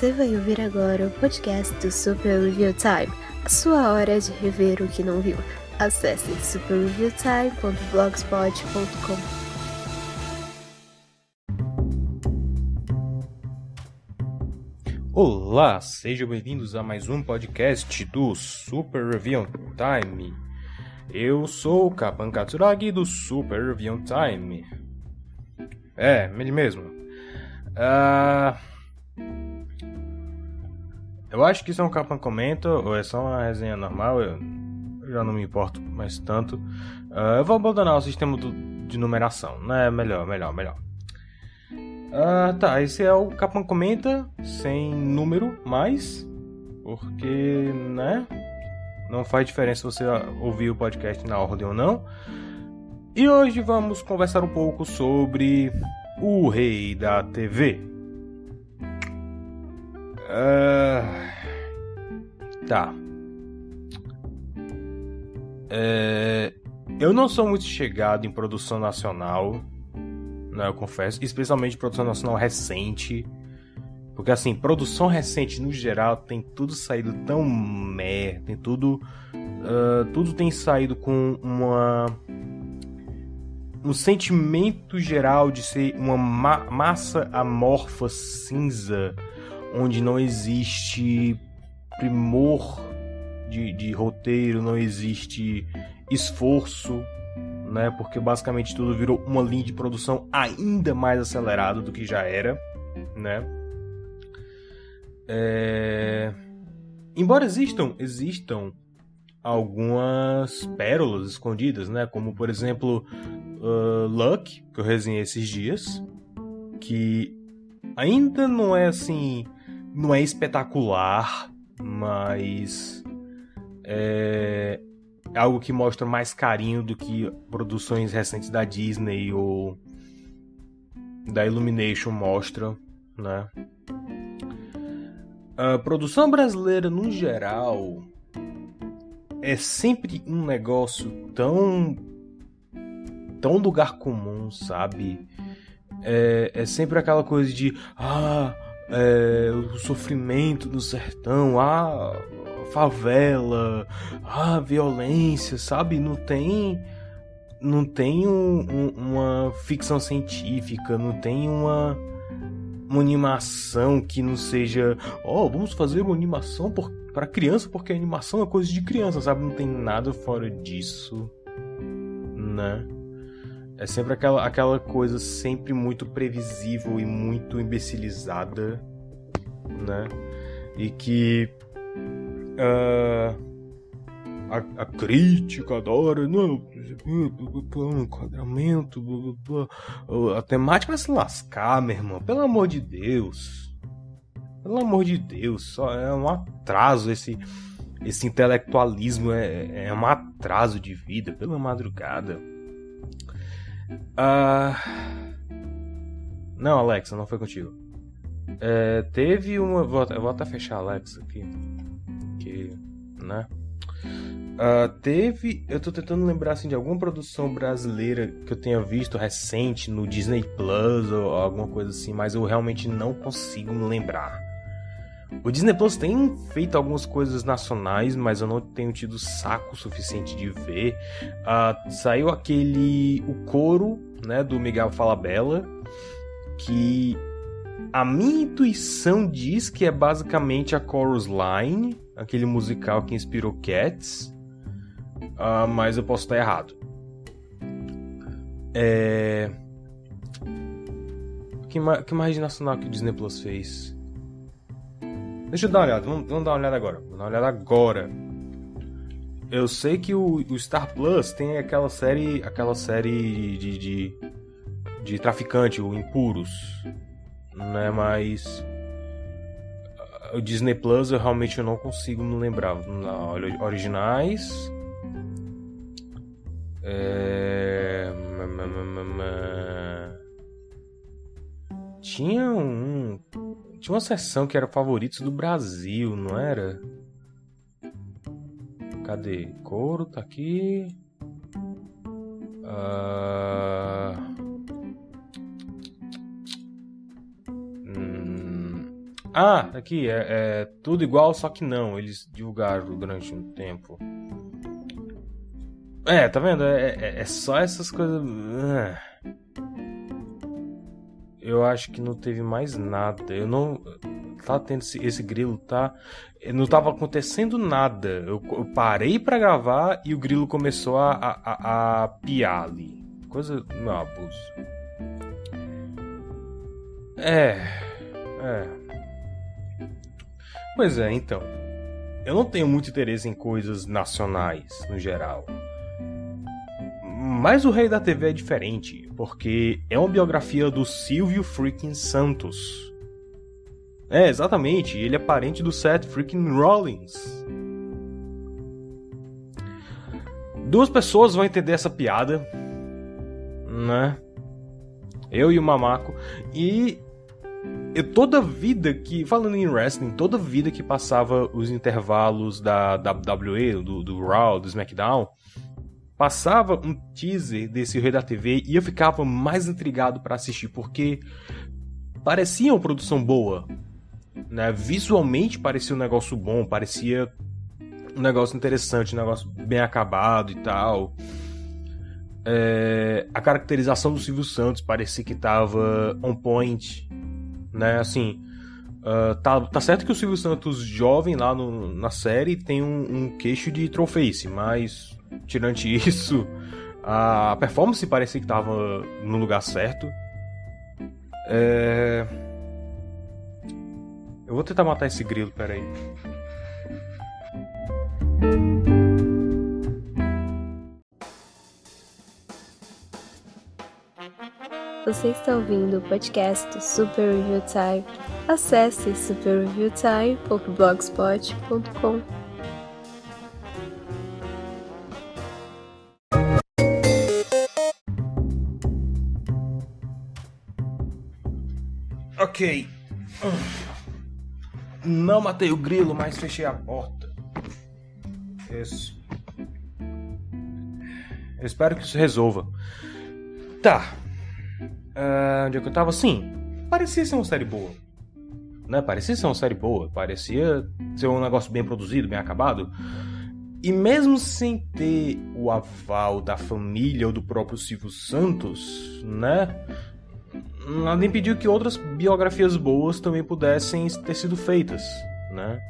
Você vai ouvir agora o podcast do Super Review Time, a sua hora de rever o que não viu. Acesse superreviewtime.blogspot.com. Olá, sejam bem-vindos a mais um podcast do Super Review Time. Eu sou o Kapan Katsuragi do Super Review Time. É, ele mesmo. Uh, eu acho que isso é um Kapan Comenta ou é só uma resenha normal. Eu já não me importo mais tanto. Uh, eu vou abandonar o sistema do, de numeração, né? Melhor, melhor, melhor. Uh, tá, esse é o Capan Comenta sem número mais, porque, né? Não faz diferença você ouvir o podcast na ordem ou não. E hoje vamos conversar um pouco sobre o rei da TV. Uh, tá. É, eu não sou muito chegado em produção nacional, né, eu confesso, especialmente produção nacional recente. Porque assim, produção recente no geral tem tudo saído tão merda, tem tudo. Uh, tudo tem saído com uma. Um sentimento geral de ser uma ma massa amorfa cinza, onde não existe primor de, de roteiro, não existe esforço, né? Porque basicamente tudo virou uma linha de produção ainda mais acelerada do que já era, né? É... Embora existam, existam algumas pérolas escondidas, né? Como por exemplo uh, Luck, que eu resenhei esses dias, que ainda não é assim, não é espetacular, mas é algo que mostra mais carinho do que produções recentes da Disney ou da Illumination mostram, né? A produção brasileira, no geral, é sempre um negócio tão. tão lugar comum, sabe? É, é sempre aquela coisa de. Ah, é, o sofrimento do sertão, ah, favela, ah, violência, sabe? Não tem. Não tem um, um, uma ficção científica, não tem uma uma animação que não seja, ó, oh, vamos fazer uma animação para criança, porque a animação é coisa de criança, sabe? Não tem nada fora disso, né? É sempre aquela, aquela coisa sempre muito previsível e muito imbecilizada, né? E que uh, a, a crítica adora, não, enquadramento, a temática vai se lascar, meu irmão, pelo amor de Deus. Pelo amor de Deus, só é um atraso esse esse intelectualismo é, é um atraso de vida pela madrugada. Ah, não, Alexa, não foi contigo. É, teve uma. Vou, vou até fechar a Alexa aqui. Que. Né? Uh, teve. Eu tô tentando lembrar assim, de alguma produção brasileira que eu tenha visto recente no Disney Plus ou alguma coisa assim, mas eu realmente não consigo me lembrar. O Disney Plus tem feito algumas coisas nacionais, mas eu não tenho tido saco suficiente de ver. Uh, saiu aquele. O Coro, né, do Miguel Falabella, que a minha intuição diz que é basicamente a Chorus Line, aquele musical que inspirou Cats uh, mas eu posso estar errado. É... Que, que mais nacional que o Disney Plus fez? Deixa eu dar uma olhada, vamos, vamos dar uma olhada agora. Vamos dar uma olhada agora. Eu sei que o, o, Star Plus tem aquela série, aquela série de, de, de traficante, o Impuros, né? Mas ah, o Disney Plus eu realmente não consigo me lembrar. Originais, é... Tinha um. Tinha uma sessão que era favoritos do Brasil, não era? Cadê? Couro tá aqui. Uh... Hum... Ah, aqui, é, é, tudo igual, só que não. Eles divulgaram durante um tempo. É, tá vendo? É, é, é só essas coisas. Ah. Eu acho que não teve mais nada. Eu não. Tá tendo esse, esse grilo, tá? Não tava acontecendo nada. Eu, eu parei para gravar e o grilo começou a, a, a, a piar ali. Coisa. Não, abuso. É. É. Pois é, então. Eu não tenho muito interesse em coisas nacionais, no geral. Mas o Rei da TV é diferente, porque é uma biografia do Silvio Freaking Santos. É, exatamente, ele é parente do Seth Freaking Rollins. Duas pessoas vão entender essa piada, né? Eu e o Mamaco. E eu toda vida que, falando em wrestling, toda vida que passava os intervalos da WWE, do, do Raw, do SmackDown, passava um teaser desse Rei da TV e eu ficava mais intrigado para assistir, porque parecia uma produção boa, né? Visualmente parecia um negócio bom, parecia um negócio interessante, um negócio bem acabado e tal. É, a caracterização do Silvio Santos parecia que tava on point, né? Assim, uh, tá, tá certo que o Silvio Santos jovem lá no, na série tem um, um queixo de trollface, mas tirando isso, a performance parecia que tava no lugar certo. É... Eu vou tentar matar esse grilo, peraí. Você está ouvindo o podcast Super Review Time. Acesse superreviewtime.blogspot.com. Não matei o grilo, mas fechei a porta. Isso. Espero que isso resolva. Tá. Uh, onde é que eu tava? Sim, parecia ser uma série boa. Né? Parecia ser uma série boa. Parecia ser um negócio bem produzido, bem acabado. E mesmo sem ter o aval da família ou do próprio Silvio Santos, né? Nada impediu que outras biografias boas também pudessem ter sido feitas, né?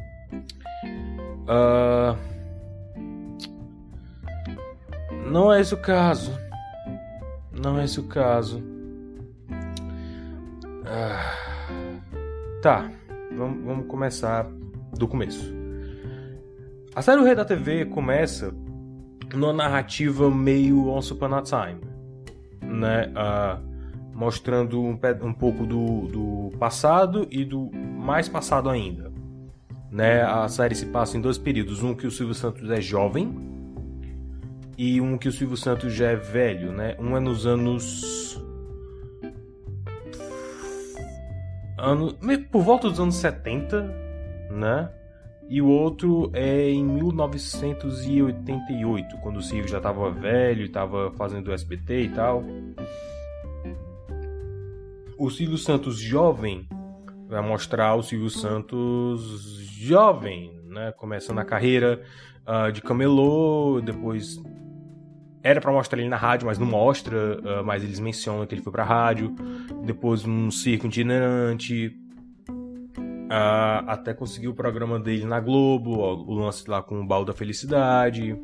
Uh... Não é esse o caso. Não é esse o caso. Ah, tá, vamos, vamos começar do começo. A série O Rei da TV começa numa narrativa meio Once Upon a Time, né? Uh, mostrando um, um pouco do, do passado e do mais passado ainda. Né? A série se passa em dois períodos, um que o Silvio Santos é jovem e um que o Silvio Santos já é velho, né? Um é nos anos ano, por volta dos anos 70, né? E o outro é em 1988, quando o Silvio já estava velho, estava fazendo o SBT e tal. O Silvio Santos jovem vai mostrar o Silvio Santos jovem, né? Começando a carreira uh, de camelô, depois era para mostrar ele na rádio, mas não mostra, uh, mas eles mencionam que ele foi pra rádio. Depois um circo itinerante. Uh, até conseguir o programa dele na Globo, ó, o lance lá com o baú da felicidade,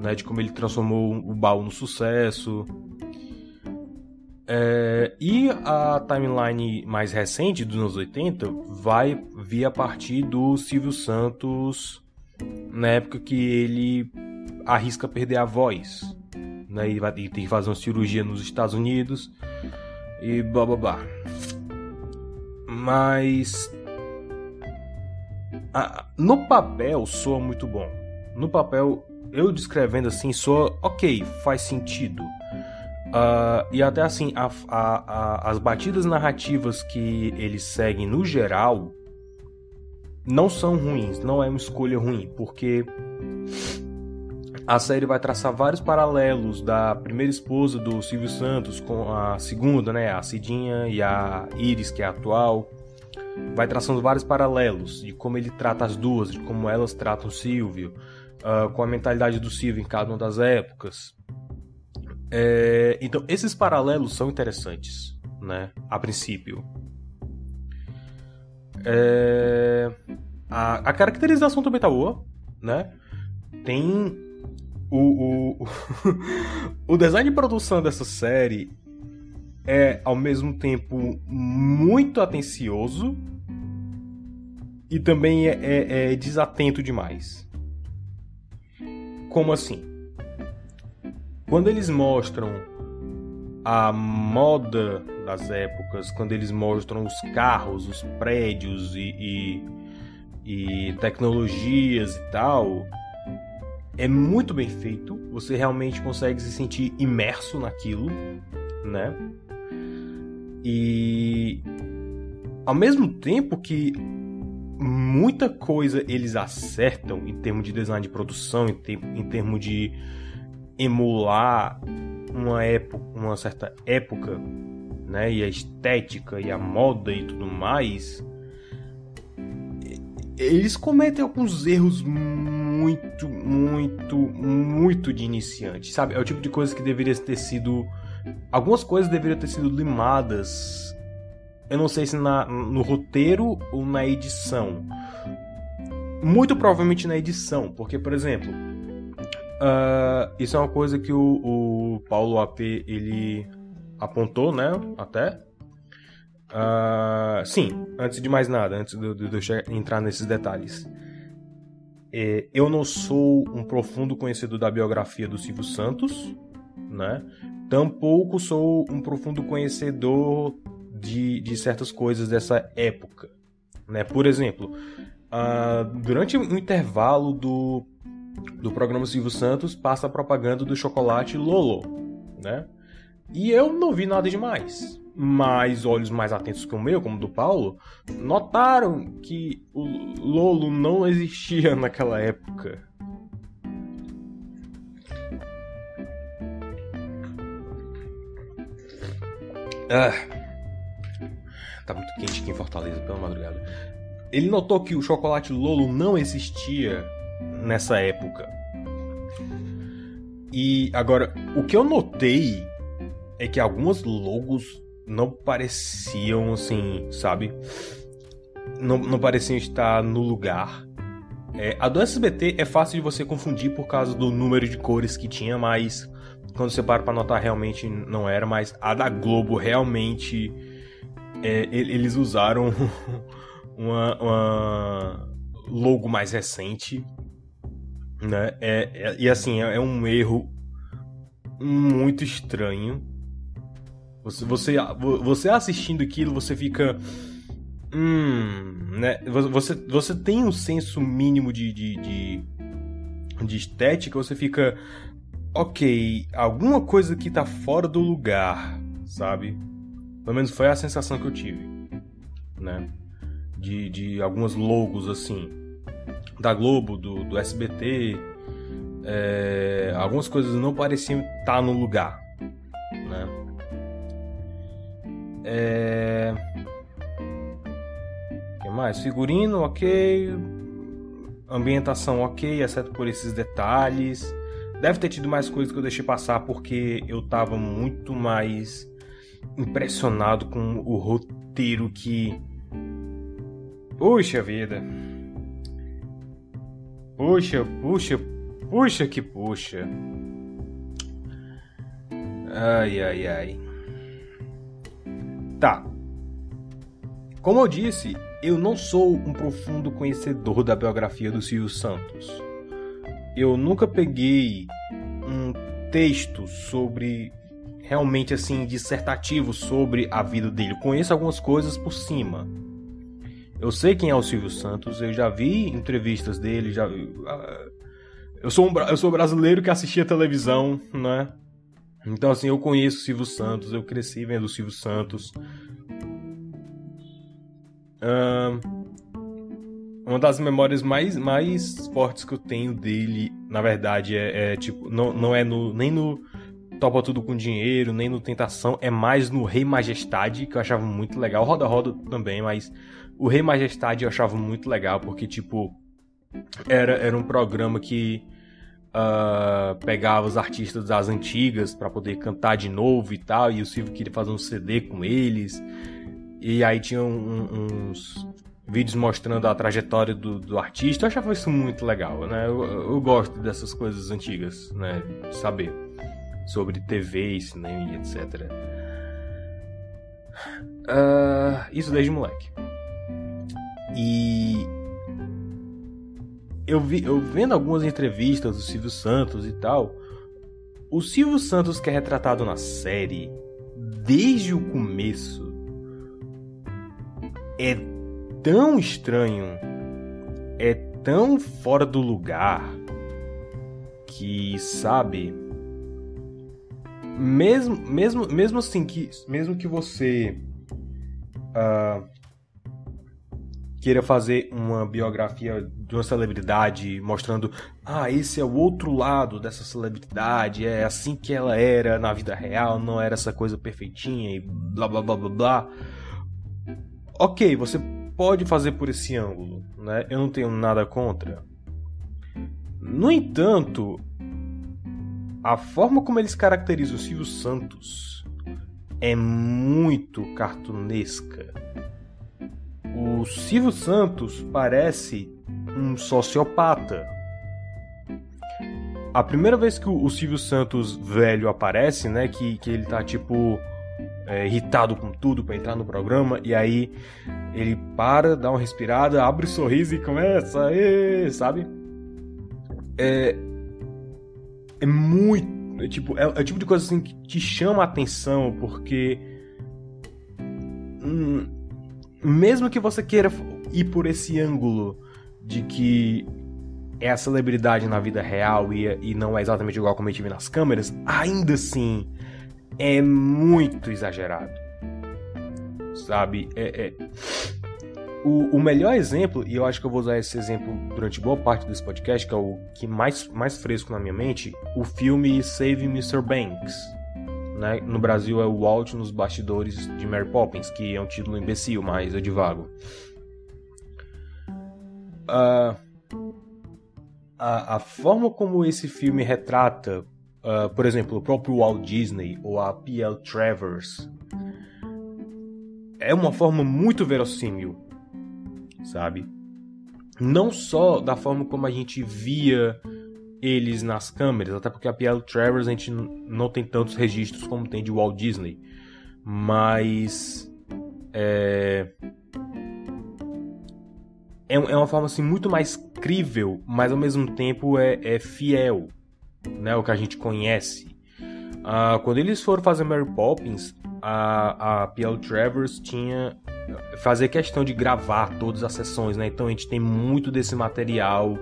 né, de como ele transformou o baú no sucesso. É, e a timeline mais recente, dos anos 80, vai vir a partir do Silvio Santos, na época que ele arrisca perder a voz, né? E vai e tem que fazer uma cirurgia nos Estados Unidos e blá blá blá. Mas a, no papel soa muito bom. No papel, eu descrevendo assim, soa ok, faz sentido. Uh, e até assim, a, a, a, as batidas narrativas que eles seguem no geral não são ruins, não é uma escolha ruim, porque a série vai traçar vários paralelos da primeira esposa do Silvio Santos com a segunda, né, a Cidinha e a Iris, que é a atual. vai traçando vários paralelos de como ele trata as duas, de como elas tratam o Silvio, uh, com a mentalidade do Silvio em cada uma das épocas. É, então, esses paralelos são interessantes, né? A princípio. É, a, a, caracterização também tá boa, né? Tem o, o, o design de produção dessa série é ao mesmo tempo muito atencioso e também é, é, é desatento demais. Como assim? Quando eles mostram a moda das épocas, quando eles mostram os carros, os prédios e, e, e tecnologias e tal, é muito bem feito. Você realmente consegue se sentir imerso naquilo, né? E ao mesmo tempo que muita coisa eles acertam em termos de design de produção, em, te em termos de emular uma época, uma certa época, né, e a estética e a moda e tudo mais, eles cometem alguns erros muito, muito, muito de iniciante, sabe? É o tipo de coisa que deveria ter sido Algumas coisas deveriam ter sido limadas. Eu não sei se na, no roteiro ou na edição. Muito provavelmente na edição, porque, por exemplo, uh, isso é uma coisa que o, o Paulo AP ele apontou, né? Até. Uh, sim, antes de mais nada, antes de, de, de eu entrar nesses detalhes. É, eu não sou um profundo conhecedor da biografia do Silvio Santos, né? Tampouco sou um profundo conhecedor de, de certas coisas dessa época. Né? Por exemplo, uh, durante o intervalo do, do programa Silvio Santos, passa a propaganda do chocolate Lolo. Né? E eu não vi nada demais. Mas olhos mais atentos que o meu, como o do Paulo, notaram que o Lolo não existia naquela época. Ah, tá muito quente aqui em Fortaleza, pela madrugada. Ele notou que o chocolate Lolo não existia nessa época. E agora, o que eu notei é que alguns logos não pareciam assim, sabe? Não, não pareciam estar no lugar. É, a do SBT é fácil de você confundir por causa do número de cores que tinha, mas quando você para pra notar, realmente não era, mas a da Globo realmente. É, eles usaram uma, uma, logo mais recente. Né? É, é e assim, é, é, um erro muito estranho. Você, você, você assistindo aquilo, você fica. Hum, né? Você, você tem um senso mínimo de, de, de, de estética, você fica ok, alguma coisa que tá fora do lugar, sabe? Pelo menos foi a sensação que eu tive, né? De, de algumas logos assim, da Globo, do, do SBT, é, algumas coisas não pareciam estar no lugar, né? É... que mais? Figurino, ok. Ambientação, ok, exceto por esses detalhes. Deve ter tido mais coisas que eu deixei passar porque eu tava muito mais impressionado com o roteiro que. Puxa vida. Puxa, puxa, puxa que puxa. Ai, ai, ai. Tá. Como eu disse, eu não sou um profundo conhecedor da biografia do Silvio Santos eu nunca peguei um texto sobre realmente assim dissertativo sobre a vida dele. Conheço algumas coisas por cima. Eu sei quem é o Silvio Santos, eu já vi entrevistas dele, já ah, eu sou um, eu sou brasileiro que assistia televisão, né? Então assim, eu conheço o Silvio Santos, eu cresci vendo o Silvio Santos. Uma das memórias mais, mais fortes que eu tenho dele, na verdade, é, é tipo, não, não é no, nem no Topa Tudo com Dinheiro, nem no Tentação, é mais no Rei Majestade, que eu achava muito legal. Roda Roda também, mas o Rei Majestade eu achava muito legal, porque, tipo, era, era um programa que uh, pegava os artistas das antigas para poder cantar de novo e tal, e o Silvio queria fazer um CD com eles. E aí tinha um, uns vídeos mostrando a trajetória do, do, artista. Eu achava isso muito legal, né? Eu, eu gosto dessas coisas antigas, né? De saber sobre TV, cinema e etc. Uh, ah, isso desde moleque. E eu, vi, eu vendo algumas entrevistas do Silvio Santos e tal, o Silvio Santos que é retratado na série desde o começo é tão estranho, é tão fora do lugar que sabe mesmo mesmo mesmo assim que mesmo que você uh, queira fazer uma biografia de uma celebridade mostrando, ah, esse é o outro lado dessa celebridade, é assim que ela era na vida real, não era essa coisa perfeitinha e blá blá blá blá blá. Ok, você pode fazer por esse ângulo, né? Eu não tenho nada contra. No entanto, a forma como eles caracterizam o Silvio Santos é muito cartunesca o Silvio Santos parece um sociopata. A primeira vez que o Silvio Santos velho aparece, né, que, que ele tá tipo é, irritado com tudo para entrar no programa e aí ele para, dá uma respirada, abre o um sorriso e começa, e, sabe? É, é muito, é, tipo, é, é o tipo de coisa assim que te chama a atenção porque hum, mesmo que você queira ir por esse ângulo de que é a celebridade na vida real e, e não é exatamente igual como a gente vê nas câmeras, ainda assim é muito exagerado. Sabe? É, é... O, o, melhor exemplo, e eu acho que eu vou usar esse exemplo durante boa parte desse podcast, que é o que mais, mais fresco na minha mente, o filme Save Mr. Banks né? No Brasil é o Walt nos bastidores de Mary Poppins, que é um título imbecil, mas eu divago. Uh, a, a, forma como esse filme retrata, uh, por exemplo, o próprio Walt Disney ou a P.L. Travers, é uma forma muito verossímil, sabe? Não só da forma como a gente via eles nas câmeras, até porque a P.L. Travers a gente não tem tantos registros como tem de Walt Disney, mas é, é, é uma forma assim muito mais crível, mas ao mesmo tempo é, é fiel, né, o que a gente conhece. Ah, quando eles foram fazer Mary Poppins, a, a P.L. Travers tinha fazer questão de gravar todas as sessões, né? Então a gente tem muito desse material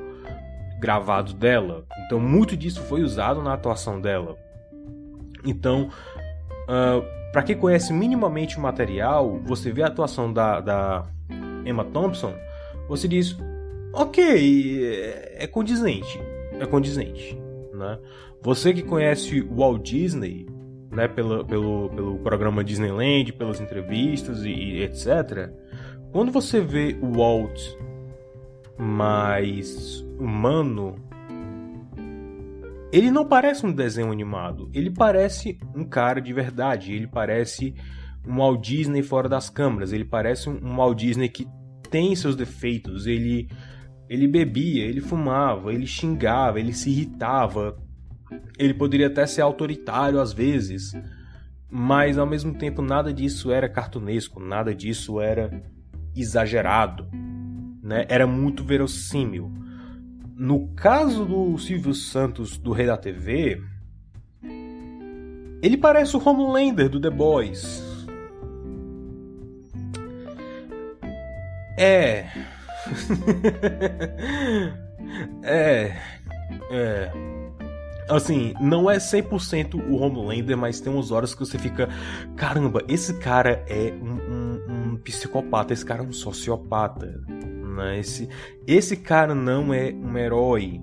gravado dela. Então, muito disso foi usado na atuação dela. Então, uh, ah, para quem conhece minimamente o material, você vê a atuação da, da Emma Thompson, você diz: ok, é, é condizente. É condizente. Né? Você que conhece o Walt Disney, né, pelo, pelo, pelo programa Disneyland, pelas entrevistas e, e etc., quando você vê o Walt mais humano, ele não parece um desenho animado. Ele parece um cara de verdade. Ele parece um Walt Disney fora das câmeras. Ele parece um Walt Disney que tem seus defeitos. Ele, ele bebia, ele fumava, ele xingava, ele se irritava. Ele poderia até ser autoritário às vezes. Mas ao mesmo tempo nada disso era cartunesco, nada disso era exagerado né, era muito verossímil. No caso do Silvio Santos do Rei da TV, ele parece o Homelander do The Boys. É. é. É. Assim, não é 100% o Homelander, mas tem umas horas que você fica. Caramba, esse cara é um, um, um psicopata, esse cara é um sociopata né? Esse, esse cara não é um herói,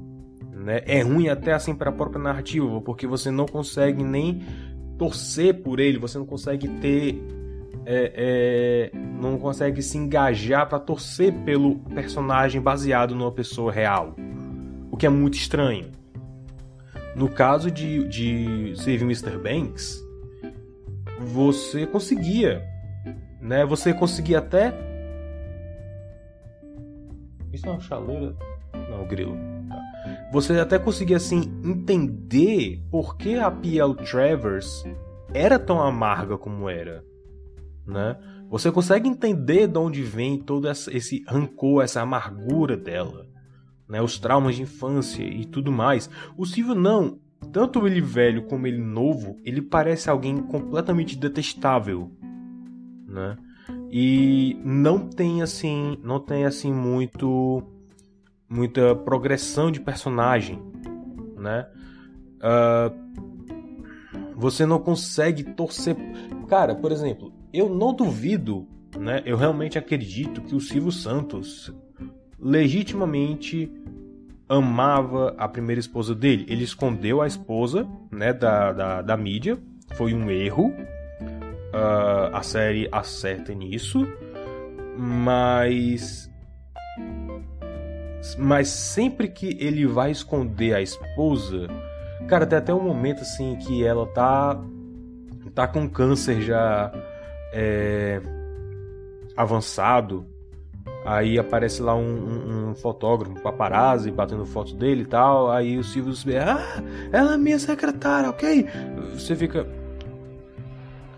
né? É ruim até assim para a própria narrativa, porque você não consegue nem torcer por ele, você não consegue ter é, é, não consegue se engajar para torcer pelo personagem baseado numa pessoa real, o que é muito estranho. No caso de, de Save Mr. Banks, você conseguia, né? Você conseguia até isso é uma chaleira? Não, grilo. Tá. Você até conseguia assim entender por que a P.L. Travers era tão amarga como era né? Você consegue entender de onde vem todo esse rancor, essa amargura dela, né? Os traumas de infância e tudo mais. O Silvio não, tanto ele velho como ele novo, ele parece alguém completamente detestável, né? E não tem assim, não tem assim muito muita progressão de personagem, né? Uh, você não consegue torcer. Cara, por exemplo, eu não duvido, né? Eu realmente acredito que o Silvio Santos legitimamente amava a primeira esposa dele. Ele escondeu a esposa, né, da, da, da mídia. Foi um erro. Uh, a série acerta nisso. Mas. Mas sempre que ele vai esconder a esposa. Cara, tem até um momento assim que ela tá. tá com câncer já é, avançado. Aí aparece lá um, um, um, fotógrafo, um paparazzi, batendo foto dele e tal. Aí o Silvio vê, ah, ela é minha secretária, ok? Você fica.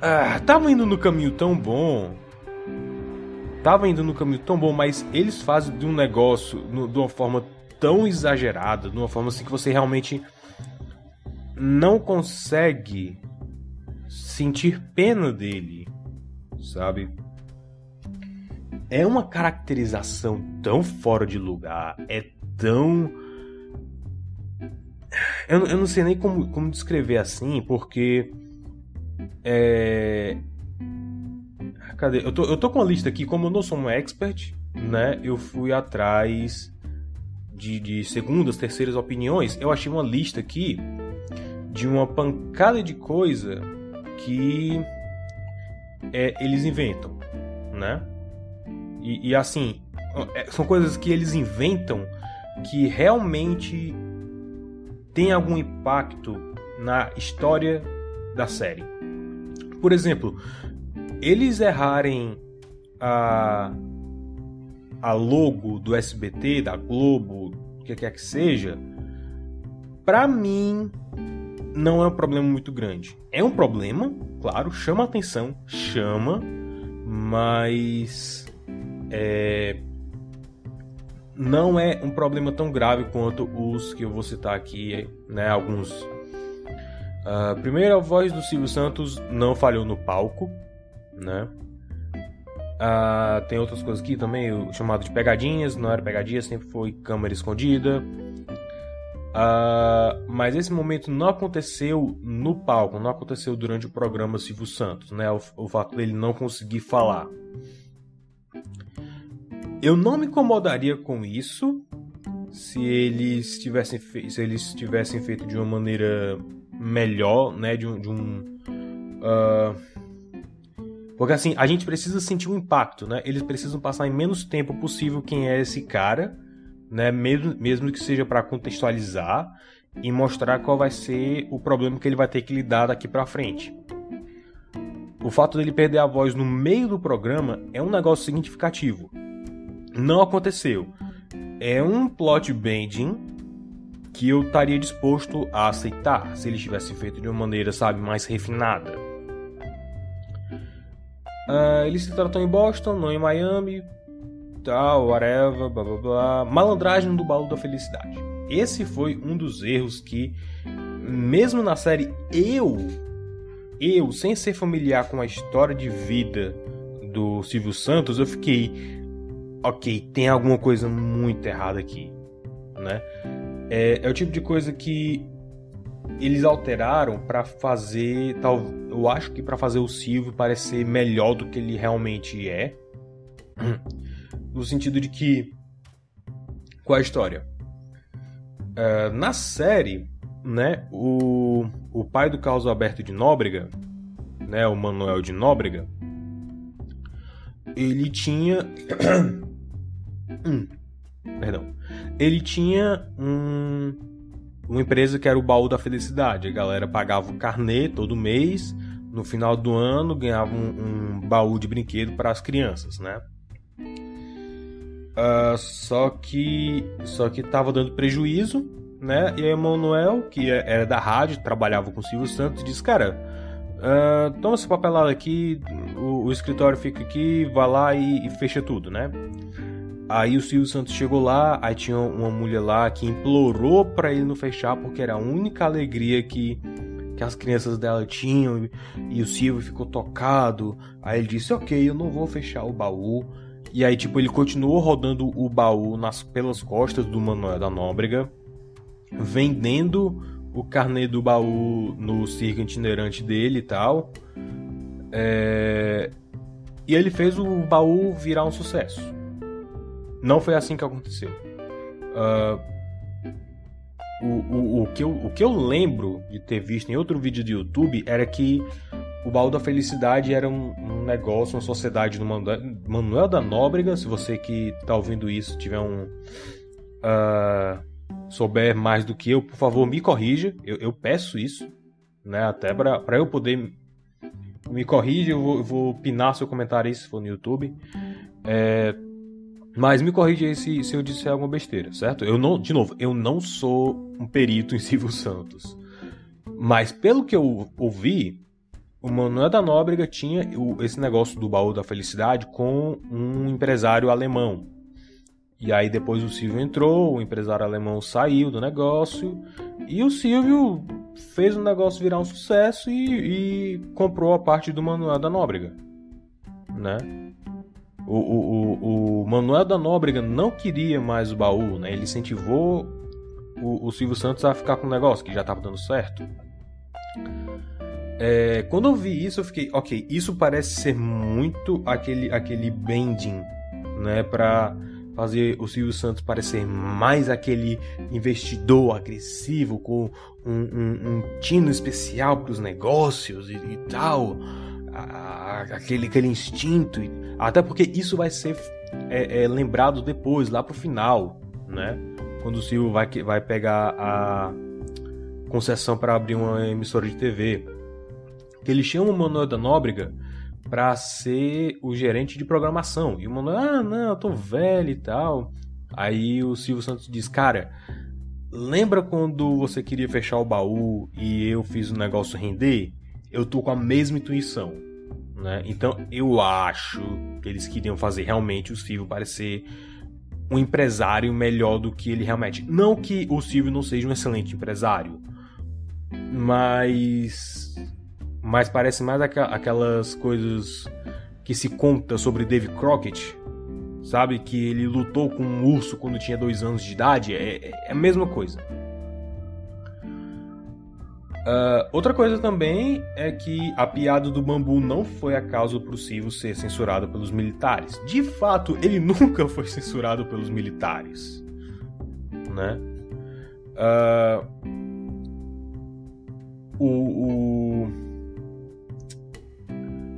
Ah, tava indo no caminho tão bom. Tava indo no caminho tão bom, mas eles fazem de um negócio no, de uma forma tão exagerada, de uma forma assim que você realmente não consegue sentir pena dele sabe? É uma caracterização tão fora de lugar, é tão. Eu, eu não sei nem como, como descrever assim, porque. É. Cadê? Eu tô, eu tô com a lista aqui, como eu não sou um expert, né? Eu fui atrás de, de segundas, terceiras opiniões. Eu achei uma lista aqui de uma pancada de coisa que é, eles inventam, né? E, e, assim, é, são coisas que eles inventam que realmente tem algum impacto na história da série. Por exemplo, eles errarem a, a logo do SBT, da Globo, o que quer que seja, para mim não é um problema muito grande. É um problema, claro, chama atenção, chama, mas é, não é um problema tão grave quanto os que eu vou citar aqui, né? Alguns. Primeiro, a voz do Silvio Santos não falhou no palco, né? Uh, tem outras coisas aqui também, o chamado de pegadinhas, não era pegadinha, sempre foi câmera escondida. Uh, mas esse momento não aconteceu no palco, não aconteceu durante o programa Silvio Santos, né? O, o fato dele não conseguir falar. Eu não me incomodaria com isso se eles tivessem, se eles tivessem feito de uma maneira melhor, né? De um. De um uh... Porque assim, a gente precisa sentir um impacto, né? Eles precisam passar em menos tempo possível quem é esse cara né? Mesmo, mesmo que seja para contextualizar e mostrar qual vai ser o problema que ele vai ter que lidar daqui para frente. O fato dele perder a voz no meio do programa é um negócio significativo. Não aconteceu. É um plot bending que eu estaria disposto a aceitar se ele tivesse feito de uma maneira, sabe, mais refinada. Uh, eles se tratam em Boston, não em Miami, tal, whatever, blá blá blá. Malandragem do baú da felicidade. Esse foi um dos erros que, mesmo na série, eu, eu, sem ser familiar com a história de vida do Silvio Santos, eu fiquei, ok, tem alguma coisa muito errada aqui, né? É, é o tipo de coisa que eles alteraram para fazer, tal, eu acho que para fazer o Silvio parecer melhor do que ele realmente é no sentido de que. Qual é a história? Uh, na série, né, o, o pai do Carlos Alberto de Nóbrega, né, o Manuel de Nóbrega, ele tinha. perdão. Ele tinha um, uma empresa que era o baú da felicidade. A galera pagava um carnê todo mês. No final do ano ganhava um, um baú de brinquedo para as crianças, né? Uh, só que só que tava dando prejuízo, né? E o Emanuel, que é, era da rádio, trabalhava com o Silvio Santos, disse: Cara, uh, toma esse papelado aqui, o, o, escritório fica aqui, vai lá e, e fecha tudo, né? Aí o Silvio Santos chegou lá, aí tinha uma mulher lá que implorou para ele não fechar porque era a única alegria que, que as crianças dela tinham. E o Silvio ficou tocado. Aí ele disse: Ok, eu não vou fechar o baú. E aí, tipo, ele continuou rodando o baú nas, pelas costas do Manuel da Nóbrega, vendendo o carnê do baú no circo itinerante dele e tal. É... E ele fez o baú virar um sucesso. Não foi assim que aconteceu. Uh, o, o, o, que eu, o que eu lembro de ter visto em outro vídeo do YouTube era que o Baú da Felicidade era um, um negócio, uma sociedade do Manuel da Nóbrega. Se você que está ouvindo isso tiver um. Uh, souber mais do que eu, por favor, me corrija. Eu, eu peço isso, né? Até para eu poder. Me corrija, eu vou, eu vou pinar seu comentário aí se for no YouTube. É, mas me corrija aí se, se eu disser alguma besteira, certo? Eu não, de novo, eu não sou um perito em Silvio Santos. Mas pelo que eu ouvi, o Manuel da Nóbrega tinha esse negócio do baú da felicidade com um empresário alemão. E aí depois o Silvio entrou, o empresário alemão saiu do negócio e o Silvio fez o negócio virar um sucesso e, e comprou a parte do Manuel da Nóbrega, né? O, o, o, Manuel da Nóbrega não queria mais o baú, né? Ele incentivou o, o Silvio Santos a ficar com o negócio, que já estava dando certo. É, quando eu vi isso, eu fiquei, ok, isso parece ser muito aquele, aquele bending, né? Pra fazer o Silvio Santos parecer mais aquele investidor agressivo com um, um, um tino especial para os negócios e, e tal aquele, aquele instinto. Até porque isso vai ser é, é, lembrado depois, lá pro final, né? Quando o Silvio vai, vai pegar a concessão para abrir uma emissora de TV. Que ele chama o Manuel da Nóbrega para ser o gerente de programação. E o Manuel, ah, não, eu tô velho e tal. Aí o Silvio Santos diz, cara, lembra quando você queria fechar o baú e eu fiz o negócio render? Eu tô com a mesma intuição. Né? Então eu acho que eles queriam fazer realmente o Silvio parecer um empresário melhor do que ele realmente. Não que o Silvio não seja um excelente empresário, mas mas parece mais aquelas coisas que se conta sobre Dave Crockett, sabe que ele lutou com um urso quando tinha dois anos de idade. É, é a mesma coisa. Uh, outra coisa também é que a piada do bambu não foi a causa para o Silvio ser censurado pelos militares. De fato, ele nunca foi censurado pelos militares, né? Uh, o, o,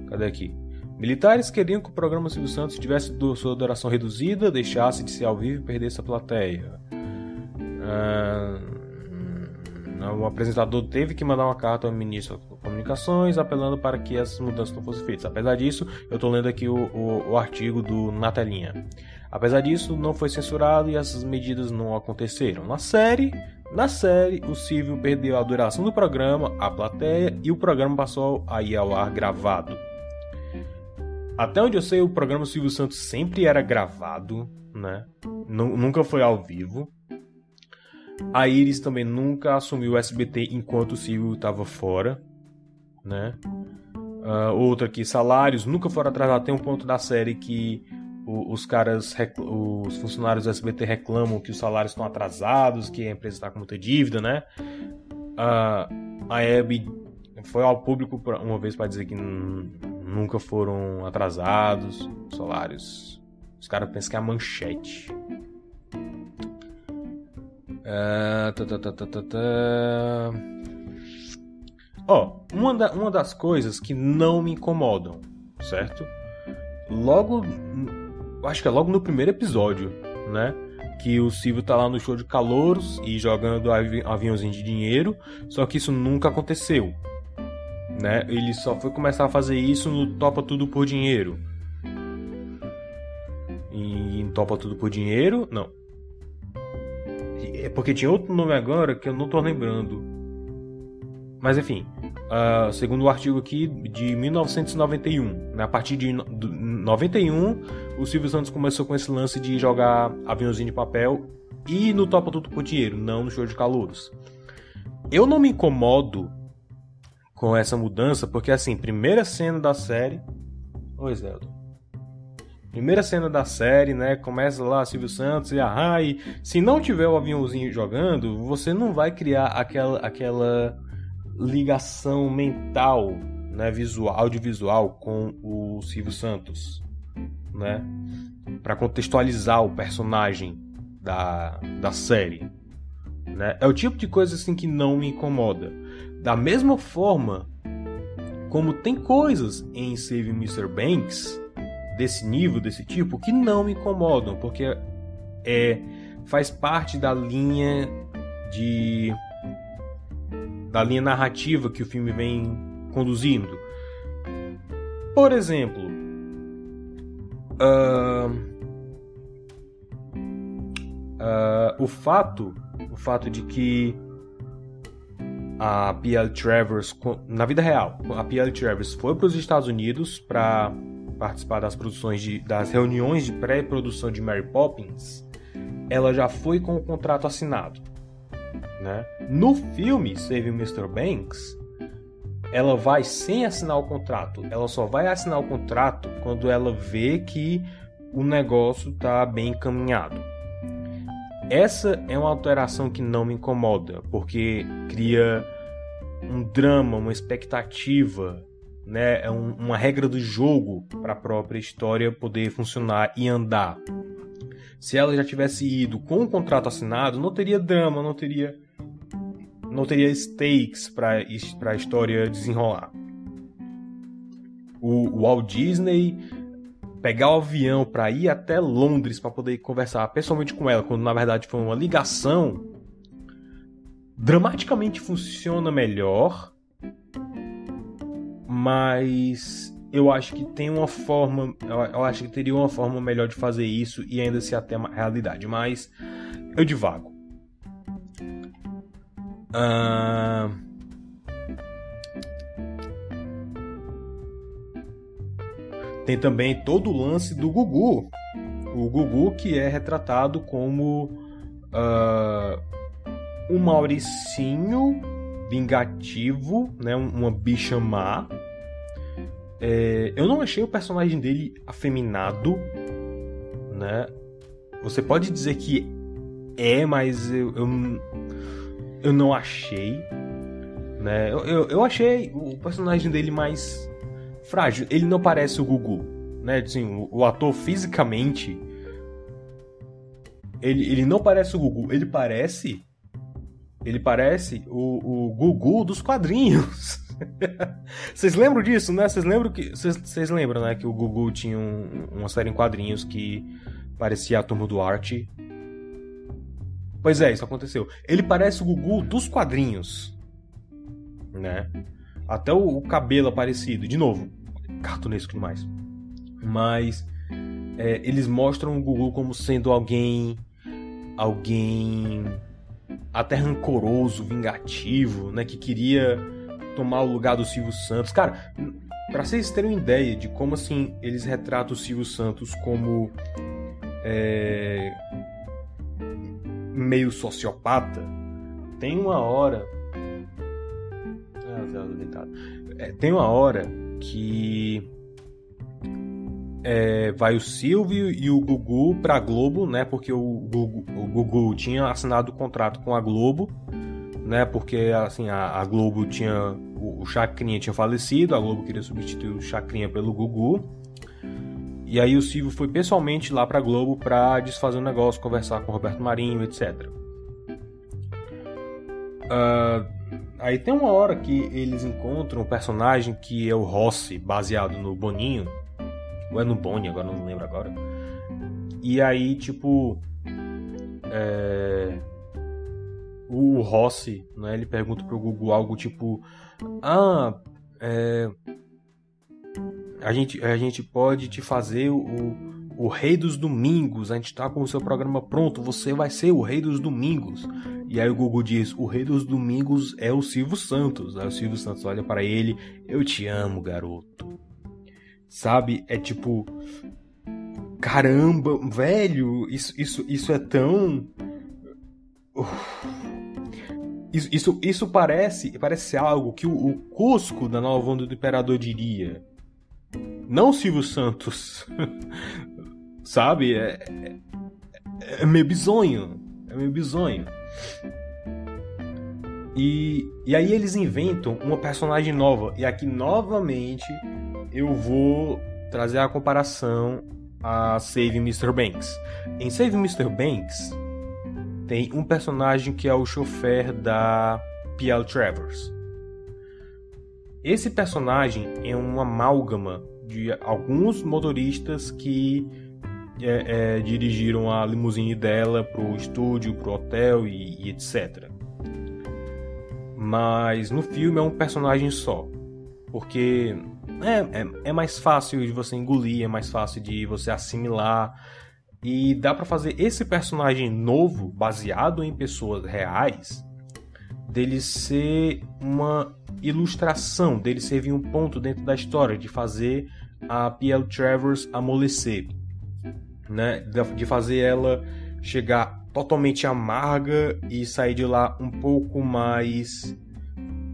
cadê aqui? Militares queriam que o programa Silvio Santos tivesse sua duração reduzida, deixasse de ser ao vivo e perdesse a plateia. Uh, o apresentador teve que mandar uma carta ao ministro das Comunicações apelando para que essas mudanças não fossem feitas. Apesar disso, eu estou lendo aqui o, o, o, artigo do Natalinha. Apesar disso, não foi censurado e essas medidas não aconteceram. Na série, na série, o Silvio perdeu a duração do programa, a plateia e o programa passou a ir ao ar gravado. Até onde eu sei, o programa Silvio Santos sempre era gravado, né? Nunca foi ao vivo. A Iris também nunca assumiu o SBT enquanto o Silvio estava fora, né? Uh, outra aqui, salários nunca foram atrasados. Tem um ponto da série que os caras, os funcionários do SBT reclamam que os salários estão atrasados, que a empresa está com muita dívida, né? Uh, a Abby foi ao público uma vez para dizer que nunca foram atrasados salários. Os caras pensam que é a manchete. Uh, tá, tá, tá, Ó, uma, da, uma das coisas que não me incomodam, certo? logo. Acho que é logo no primeiro episódio, né? Que o Silvio tá lá no show de calouros e jogando avi aviãozinho de dinheiro. Só que isso nunca aconteceu. Né? Ele só foi começar a fazer isso no Topa Tudo por Dinheiro. E em Topa Tudo por Dinheiro. Não. É porque tinha outro nome agora que eu não tô lembrando. Mas enfim, uh, segundo o artigo aqui de 1991, né, a partir de 91, o Silvio Santos começou com esse lance de jogar aviãozinho de papel e no Topa Tudo por Dinheiro, não no show de calouros. Eu não me incomodo com essa mudança, porque assim, primeira cena da série. Oi, Zelda. Primeira cena da série, né? Começa lá Silvio Santos e a Rai. Se não tiver o aviãozinho jogando, você não vai criar aquela, aquela ligação mental, né, visual, audiovisual com o Silvio Santos, né, para contextualizar o personagem da, da série, né? É o tipo de coisa assim que não me incomoda. Da mesma forma como tem coisas em Save Mr. Banks desse nível, desse tipo, que não me incomodam, porque é faz parte da linha de da linha narrativa que o filme vem conduzindo. Por exemplo, uh, uh, o fato, o fato de que a P.L. Travers, na vida real, a P.L. Travers foi para os Estados Unidos para participar das produções de, das reuniões de pré-produção de Mary Poppins, ela já foi com o contrato assinado. Né? No filme Save Mr. Banks, ela vai sem assinar o contrato. Ela só vai assinar o contrato quando ela vê que o negócio está bem encaminhado. Essa é uma alteração que não me incomoda, porque cria um drama, uma expectativa, né? é um, uma regra do jogo para a própria história poder funcionar e andar. Se ela já tivesse ido com o contrato assinado, não teria drama, não teria não teria stakes para a história desenrolar. O, o Walt Disney pegar o avião para ir até Londres para poder conversar pessoalmente com ela, quando na verdade foi uma ligação, dramaticamente funciona melhor, mas eu acho que tem uma forma, eu acho que teria uma forma melhor de fazer isso e ainda se até a realidade, mas eu divago. Uh... Tem também todo o lance do Gugu. O Gugu que é retratado como uh, um Mauricinho vingativo, né? uma bicha má. É, eu não achei o personagem dele afeminado, né? Você pode dizer que é, mas eu, eu eu não achei. Né? Eu, eu, eu, achei o personagem dele mais frágil. Ele não parece o Gugu. Né? Assim, o, o ator fisicamente. Ele, ele não parece o Gugu. Ele parece. Ele parece o, o Gugu dos quadrinhos. Vocês lembram disso, né? Vocês lembram que. Vocês lembram, né? Que o Gugu tinha um, uma série em quadrinhos que parecia a turma do Arte. Pois é, isso aconteceu. Ele parece o Gugu dos quadrinhos. Né? Até o, o cabelo é parecido. De novo, cartunesco demais. Mas é, eles mostram o Gugu como sendo alguém. Alguém. Até rancoroso, vingativo, né? Que queria tomar o lugar do Silvio Santos. Cara, para vocês terem uma ideia de como assim eles retratam o Silvio Santos como. É, meio sociopata, tem uma hora. Ah, é, tem uma hora que é, vai o Silvio e o Gugu pra Globo, né? Porque o Gugu, o Gugu tinha assinado o contrato com a Globo, né? Porque assim, a, a Globo tinha. O, o Chacrinha tinha falecido, a Globo queria substituir o Chacrinha pelo Gugu. E aí o Silvio foi pessoalmente lá pra Globo pra desfazer o um negócio, conversar com o Roberto Marinho, etc. Uh, ah, aí tem uma hora que eles encontram um personagem que é o Rossi, baseado no Boninho. Ou é no Bonnie, agora não lembro agora. E aí, tipo. É, o Rossi, né, ele pergunta pro Google algo tipo: Ah, é, a, gente, a gente pode te fazer o, o Rei dos Domingos, a gente tá com o seu programa pronto, você vai ser o Rei dos Domingos. E aí o Google diz: O Rei dos Domingos é o Silvio Santos. Aí o Silvio Santos olha para ele: Eu te amo, garoto. Sabe? É tipo. Caramba, velho, isso, isso, isso é tão. Isso, isso, isso, parece parece algo que o, o Cusco da Nova Onda do Imperador diria. Não Silvio Santos. Sabe? É, é, é, meio bizonho. É meio bizonho. E, e aí eles inventam uma personagem nova. E aqui novamente eu vou trazer a comparação a Save Mr. Banks. Em Save Mr. Banks tem um personagem que é o chofer da P.L. Travers. Esse personagem é uma amálgama de alguns motoristas que é, é, dirigiram a limusine dela pro estúdio, pro hotel e, e etc. Mas no filme é um personagem só. Porque é, é, é, mais fácil de você engolir, é mais fácil de você assimilar. E dá para fazer esse personagem novo, baseado em pessoas reais, dele ser uma ilustração, dele servir um ponto dentro da história, de fazer a P.L. Travers amolecer, né? De fazer ela chegar totalmente amarga e sair de lá um pouco mais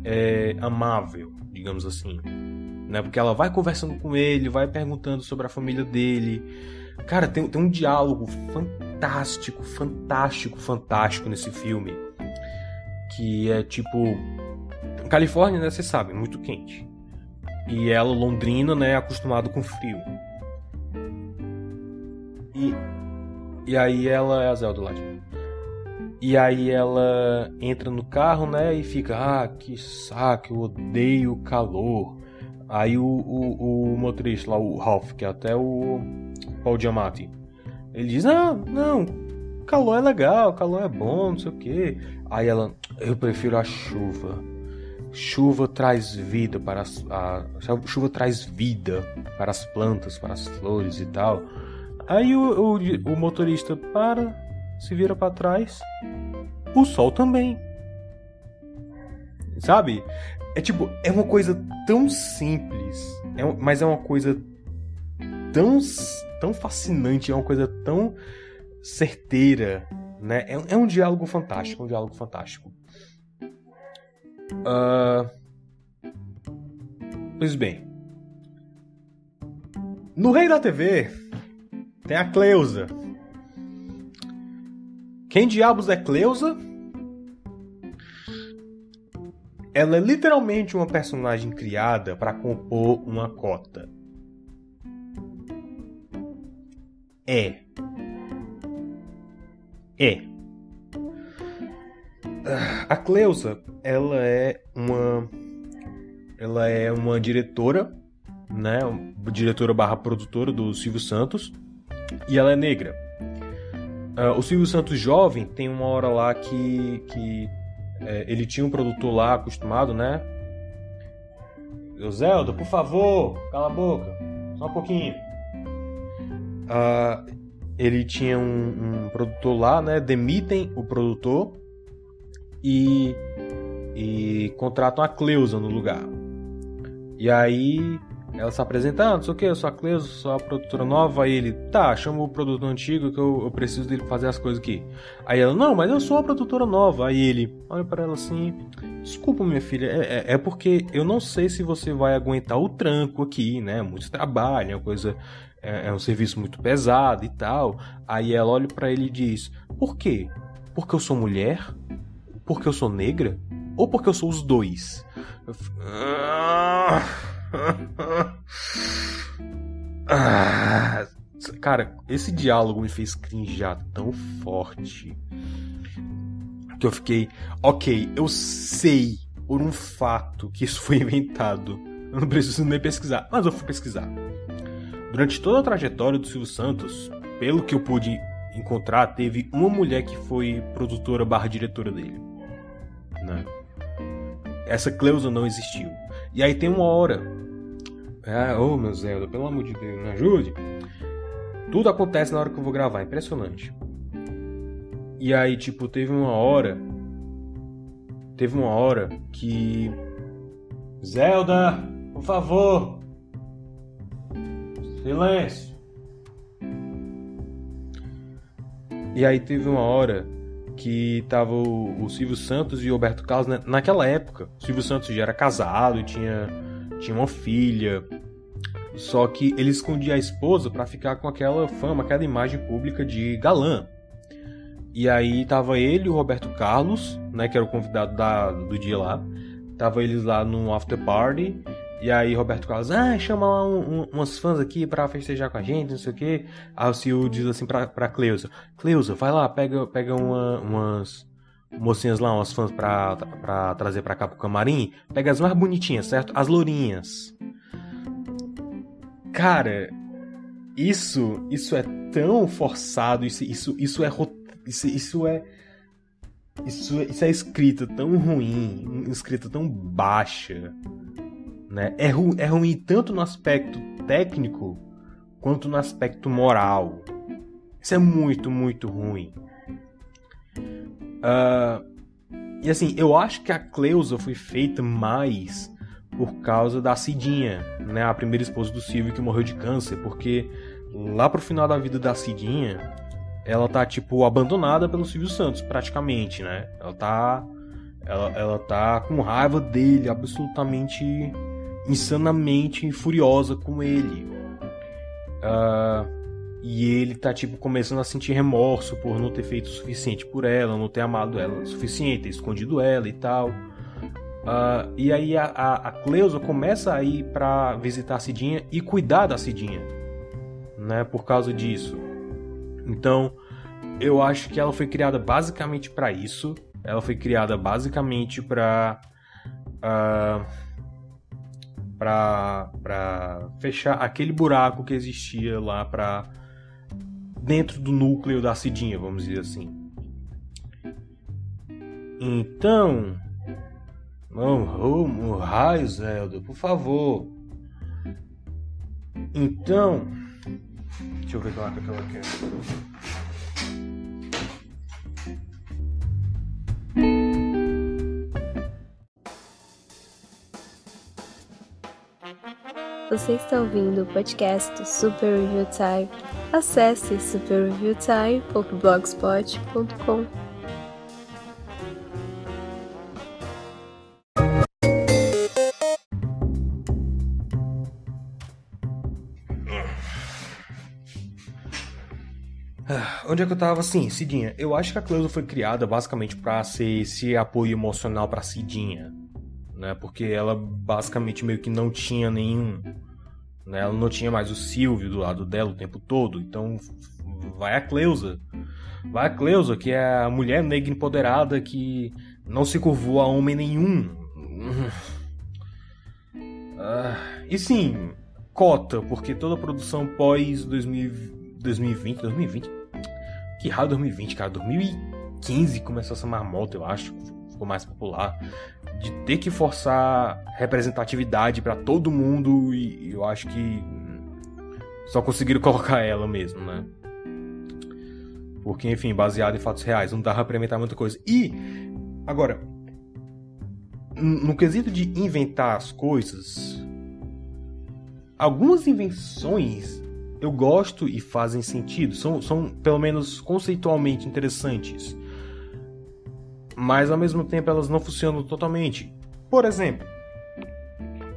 é, amável, digamos assim, né? Porque ela vai conversando com ele, vai perguntando sobre a família dele. Cara, tem, tem um diálogo fantástico, fantástico, fantástico nesse filme. Que é tipo. Califórnia, né? Você sabe, muito quente. E ela, Londrina, né? Acostumado com frio. E, e aí ela é a Zelda lá. E aí ela entra no carro, né? E fica, ah, que saco, eu odeio calor. Aí o, o, o motorista lá, o Ralph, que é até o Paul Giamatti, ele diz: Ah, não, calor é legal, calor é bom, não sei o que. Aí ela, eu prefiro a chuva. Chuva traz vida para as, a, chuva traz vida para as plantas, para as flores e tal. Aí o, o, o motorista para, se vira para trás. O sol também. Sabe? É tipo, é uma coisa tão simples, é, mas é uma coisa tão, tão fascinante, é uma coisa tão certeira, né? É, é um diálogo fantástico, um diálogo fantástico. Uh... Pois bem. No Rei da TV tem a Cleusa. Quem diabos é Cleusa? Ela é literalmente uma personagem criada para compor uma cota. É. É. A Cleusa, ela é uma ela é uma diretora, né, diretora barra produtora do Silvio Santos, e ela é negra. Uh, o Silvio Santos jovem tem uma hora lá que, que é, ele tinha um produtor lá acostumado, né? Zelda, por favor, cala a boca, só um pouquinho. Uh, ele tinha um, um, produtor lá, né? Demitem o produtor e, e contratam a Cleusa no lugar. E aí ela se apresentando, não sei o que, eu sou a Cleusa, sou a produtora nova. Aí ele, tá, chama o produtor antigo que eu, eu, preciso dele fazer as coisas aqui. Aí ela, não, mas eu sou a produtora nova. Aí ele, olha para ela assim, desculpa minha filha, é, é, é, porque eu não sei se você vai aguentar o tranco aqui, né? Muito trabalho, é uma coisa, é, é um serviço muito pesado e tal. Aí ela olha para ele e diz, por quê? Porque eu sou mulher? Porque eu sou negra? Ou porque eu sou os dois? Ah ah, cara, esse diálogo me fez crinjar tão forte que eu fiquei, ok, eu sei por um fato que isso foi inventado. Eu não preciso nem pesquisar, mas eu fui pesquisar. Durante toda a trajetória do Silvio Santos, pelo que eu pude encontrar, teve uma mulher que foi produtora barra diretora dele. Né? Essa Cleusa não existiu. E aí tem uma hora. Ah, ô oh, meu Zelda, pelo amor de Deus, me ajude. Tudo acontece na hora que eu vou gravar, impressionante. E aí, tipo, teve uma hora. Teve uma hora que. Zelda, por favor. Silêncio. E aí teve uma hora que tava o, o Silvio Santos e o Roberto Carlos né? naquela época. O Silvio Santos já era casado, tinha tinha uma filha. Só que ele escondia a esposa para ficar com aquela fama, aquela imagem pública de galã. E aí tava ele e o Roberto Carlos, né, que era o convidado da, do dia lá. Tava eles lá no after party e aí Roberto Carlos, ah, chama lá um, um, umas fãs aqui para festejar com a gente, não sei o quê. Aí o Sil diz assim pra, pra Cleusa, Cleusa, vai lá, pega, pega uma, umas mocinhas lá, umas fãs pra, pra trazer pra cá pro camarim. Pega as mais bonitinhas, certo? As lourinhas. Cara, isso, isso é tão forçado, isso, isso, isso é isso, isso é isso, isso é escrita tão ruim, escrita tão baixa né? É, ru é ruim tanto no aspecto técnico quanto no aspecto moral. Isso é muito, muito ruim. Uh, e assim, eu acho que a Cleusa foi feita mais por causa da Cidinha, né? A primeira esposa do Silvio que morreu de câncer, porque lá pro final da vida da Cidinha, ela tá tipo abandonada pelo Silvio Santos, praticamente, né? Ela tá ela, ela tá com raiva dele, absolutamente insanamente furiosa com ele. Uh, e ele tá, tipo, começando a sentir remorso por não ter feito o suficiente por ela, não ter amado ela o suficiente, ter escondido ela e tal. Uh, e aí a, a, a, Cleusa começa a ir pra visitar a Cidinha e cuidar da Cidinha, né? Por causa disso. Então, eu acho que ela foi criada basicamente para isso. Ela foi criada basicamente para uh, para fechar aquele buraco que existia lá para dentro do núcleo da Cidinha, vamos dizer assim. Então, oh, raio, Zelda, por favor. Então, deixa eu ver é que ela quer. Você está ouvindo o podcast Super Review Time. Acesse superreviewtime.blogspot.com. Ah, onde é que eu tava assim, Cidinha? Eu acho que a Cleusa foi criada basicamente para ser esse apoio emocional para Cidinha né? Porque ela basicamente meio que não tinha nenhum, né? Ela não tinha mais o Silvio do lado dela o tempo todo, então vai a Cleusa. Vai a Cleusa, que é a mulher negra empoderada que não se curvou a homem nenhum. Uh, e sim, cota, porque toda produção pós 2020, 2020, que raio 2020, cara, 2015 começou essa marmota, eu acho, ficou mais popular de ter que forçar representatividade para todo mundo e eu acho que só conseguiram colocar ela mesmo, né? Porque, enfim, baseado em fatos reais, não dava pra inventar muita coisa. E, agora, no quesito de inventar as coisas, algumas invenções eu gosto e fazem sentido, são, são pelo menos conceitualmente interessantes mas ao mesmo tempo elas não funcionam totalmente. Por exemplo,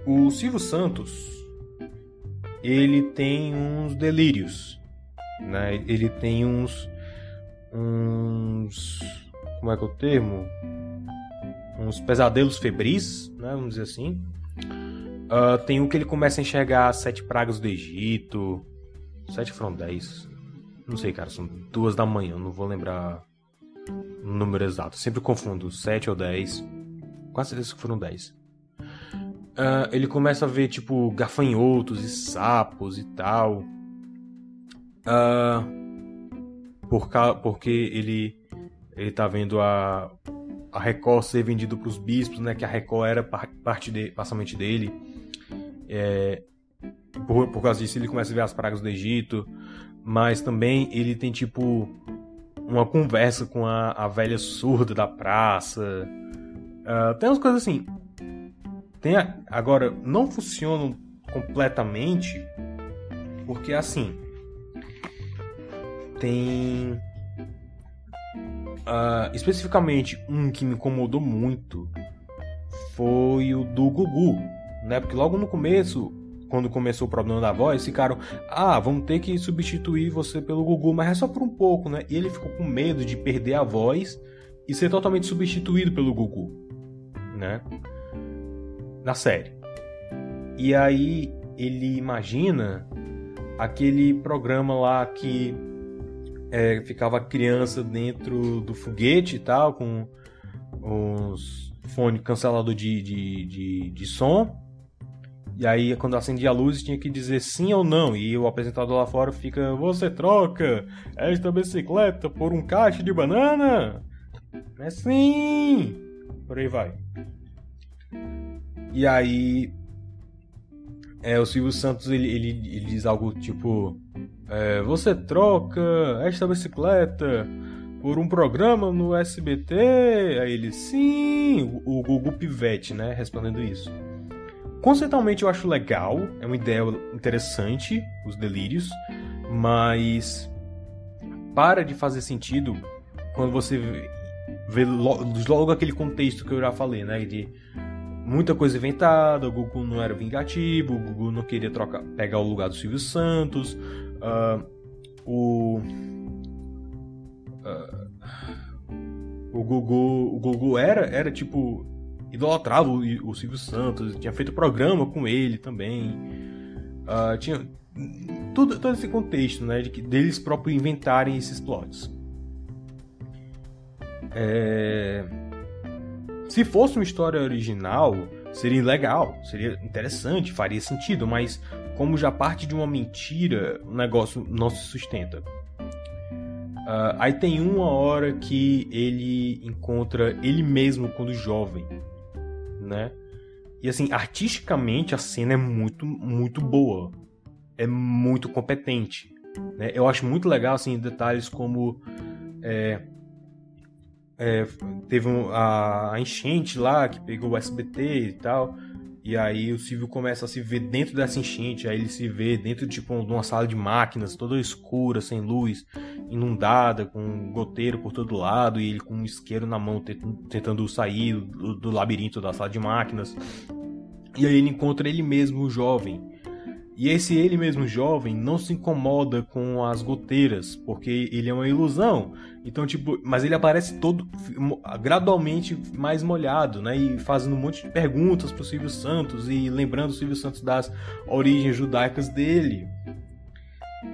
o Silvio Santos ele tem uns delírios, né? Ele tem uns uns como é que é o termo? Uns pesadelos febris, né? Vamos dizer assim. Uh, tem um que ele começa a enxergar sete pragas do Egito. Sete foram dez. Não sei, cara, são duas da manhã, não vou lembrar número exato. Sempre confundo 7 ou 10. Quase certeza que foram 10. uh, ele começa a ver, tipo, gafanhotos e sapos e tal. Uh, por porque ele, ele tá vendo a, a Record ser vendido para os bispos, né? Que a Record era parte de, passamento dele. É, por, por causa disso, ele começa a ver as pragas do Egito. Mas também ele tem, tipo, uma conversa com a, a velha surda da praça. Uh, tem umas coisas assim. Tem a, agora, não funcionam completamente. Porque, assim. Tem Uh, especificamente, um que me incomodou muito foi o do Gugu, né? Porque logo no começo, quando começou o problema da voz, ficaram: ah, vamos ter que substituir você pelo Gugu, mas é só por um pouco, né? E ele ficou com medo de perder a voz e ser totalmente substituído pelo Gugu, né? Na série. E aí ele imagina aquele programa lá que é, ficava criança dentro do foguete e tal, com os fone cancelador de, de, de, de som. E aí, quando acendia a luz, tinha que dizer sim ou não. E o apresentador lá fora fica: Você troca esta bicicleta por um caixa de banana? É sim! Por aí vai. E aí. É, o Silvio Santos ele, ele, ele diz algo tipo: é, você troca esta bicicleta por um programa no SBT? Aí ele, sim, o Google Pivete, né, respondendo isso. Conceitualmente eu acho legal, é uma ideia interessante, os delírios, mas para de fazer sentido quando você vê logo aquele contexto que eu já falei, né, de muita coisa inventada, o Google não era vingativo, o Google não queria trocar, pegar o lugar do Silvio Santos, Uh, o. Uh, o Gugu, o Gugu era, era tipo. Idolatrava o, o Silvio Santos, tinha feito programa com ele também. Uh, tinha. Tudo, todo esse contexto, né? De que, deles próprios inventarem esses plots. É... Se fosse uma história original, seria legal, seria interessante, faria sentido, mas como já parte de uma mentira, o negócio não se sustenta. Uh, aí tem uma hora que ele encontra ele mesmo quando jovem, né? E assim, artisticamente a cena é muito, muito boa. É muito competente. Né? Eu acho muito legal, assim, detalhes como... É, é, teve um, a, a enchente lá que pegou o SBT e tal. E aí o Silvio começa a se ver dentro dessa enchente, aí ele se vê dentro tipo, de uma sala de máquinas, toda escura, sem luz, inundada, com um goteiro por todo lado, e ele com um isqueiro na mão tentando sair do, do labirinto da sala de máquinas. E aí ele encontra ele mesmo, jovem, e esse ele mesmo jovem não se incomoda com as goteiras, porque ele é uma ilusão. Então, tipo, mas ele aparece todo gradualmente mais molhado, né? E fazendo um monte de perguntas pro Silvio Santos e lembrando o Silvio Santos das origens judaicas dele.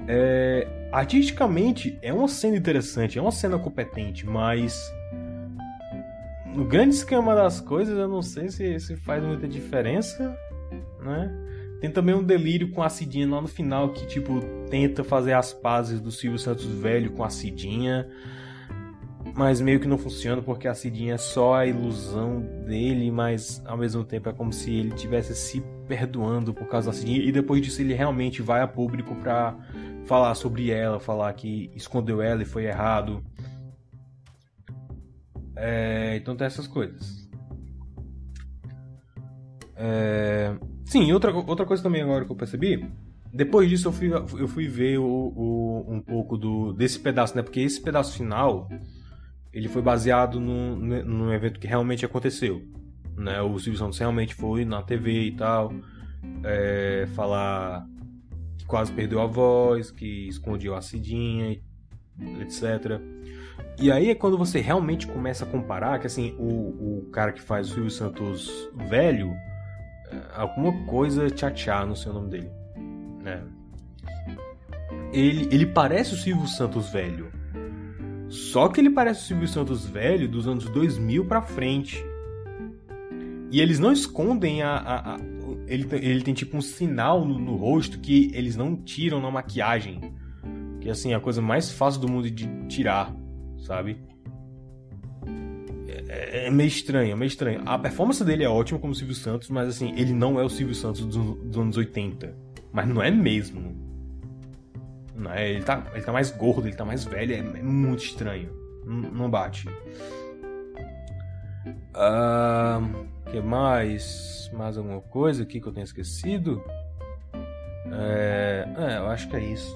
É, artisticamente é uma cena interessante, é uma cena competente, mas no grande esquema das coisas eu não sei se, se faz muita diferença, né? Tem também um delírio com a Cidinha lá no final, que, tipo, tenta fazer as pazes do Silvio Santos velho com a Cidinha. Mas meio que não funciona porque a Cidinha é só a ilusão dele, mas ao mesmo tempo é como se ele tivesse se perdoando por causa da Cidinha. E depois disso ele realmente vai a público pra falar sobre ela, falar que escondeu ela e foi errado. É, então tem essas coisas. É... Sim, outra, outra coisa também agora que eu percebi, depois disso eu fui, eu fui ver o, o, um pouco do, desse pedaço, né? Porque esse pedaço final, ele foi baseado num, num evento que realmente aconteceu. Né? O Silvio Santos realmente foi na TV e tal, é, falar que quase perdeu a voz, que escondeu a cidinha, etc. E aí é quando você realmente começa a comparar, que assim, o, o cara que faz o Silvio Santos velho alguma coisa tchá no seu nome dele. Né? Ele, ele parece o Silvio Santos velho. Só que ele parece o Silvio Santos velho dos anos 2000 pra frente. E eles não escondem a. a, a ele, ele tem tipo um sinal no, no, rosto que eles não tiram na maquiagem. Que assim, é a coisa mais fácil do mundo de tirar, sabe? É, é meio estranho, é meio estranho. A performance dele é ótima como Silvio Santos, mas assim, ele não é o Silvio Santos dos, dos anos 80. Mas não é mesmo. Não é, ele, tá, ele tá mais gordo, ele tá mais velho, é, é muito estranho. Não, não bate. Uh, que mais? Mais alguma coisa aqui que eu tenho esquecido? É, é, eu acho que é isso.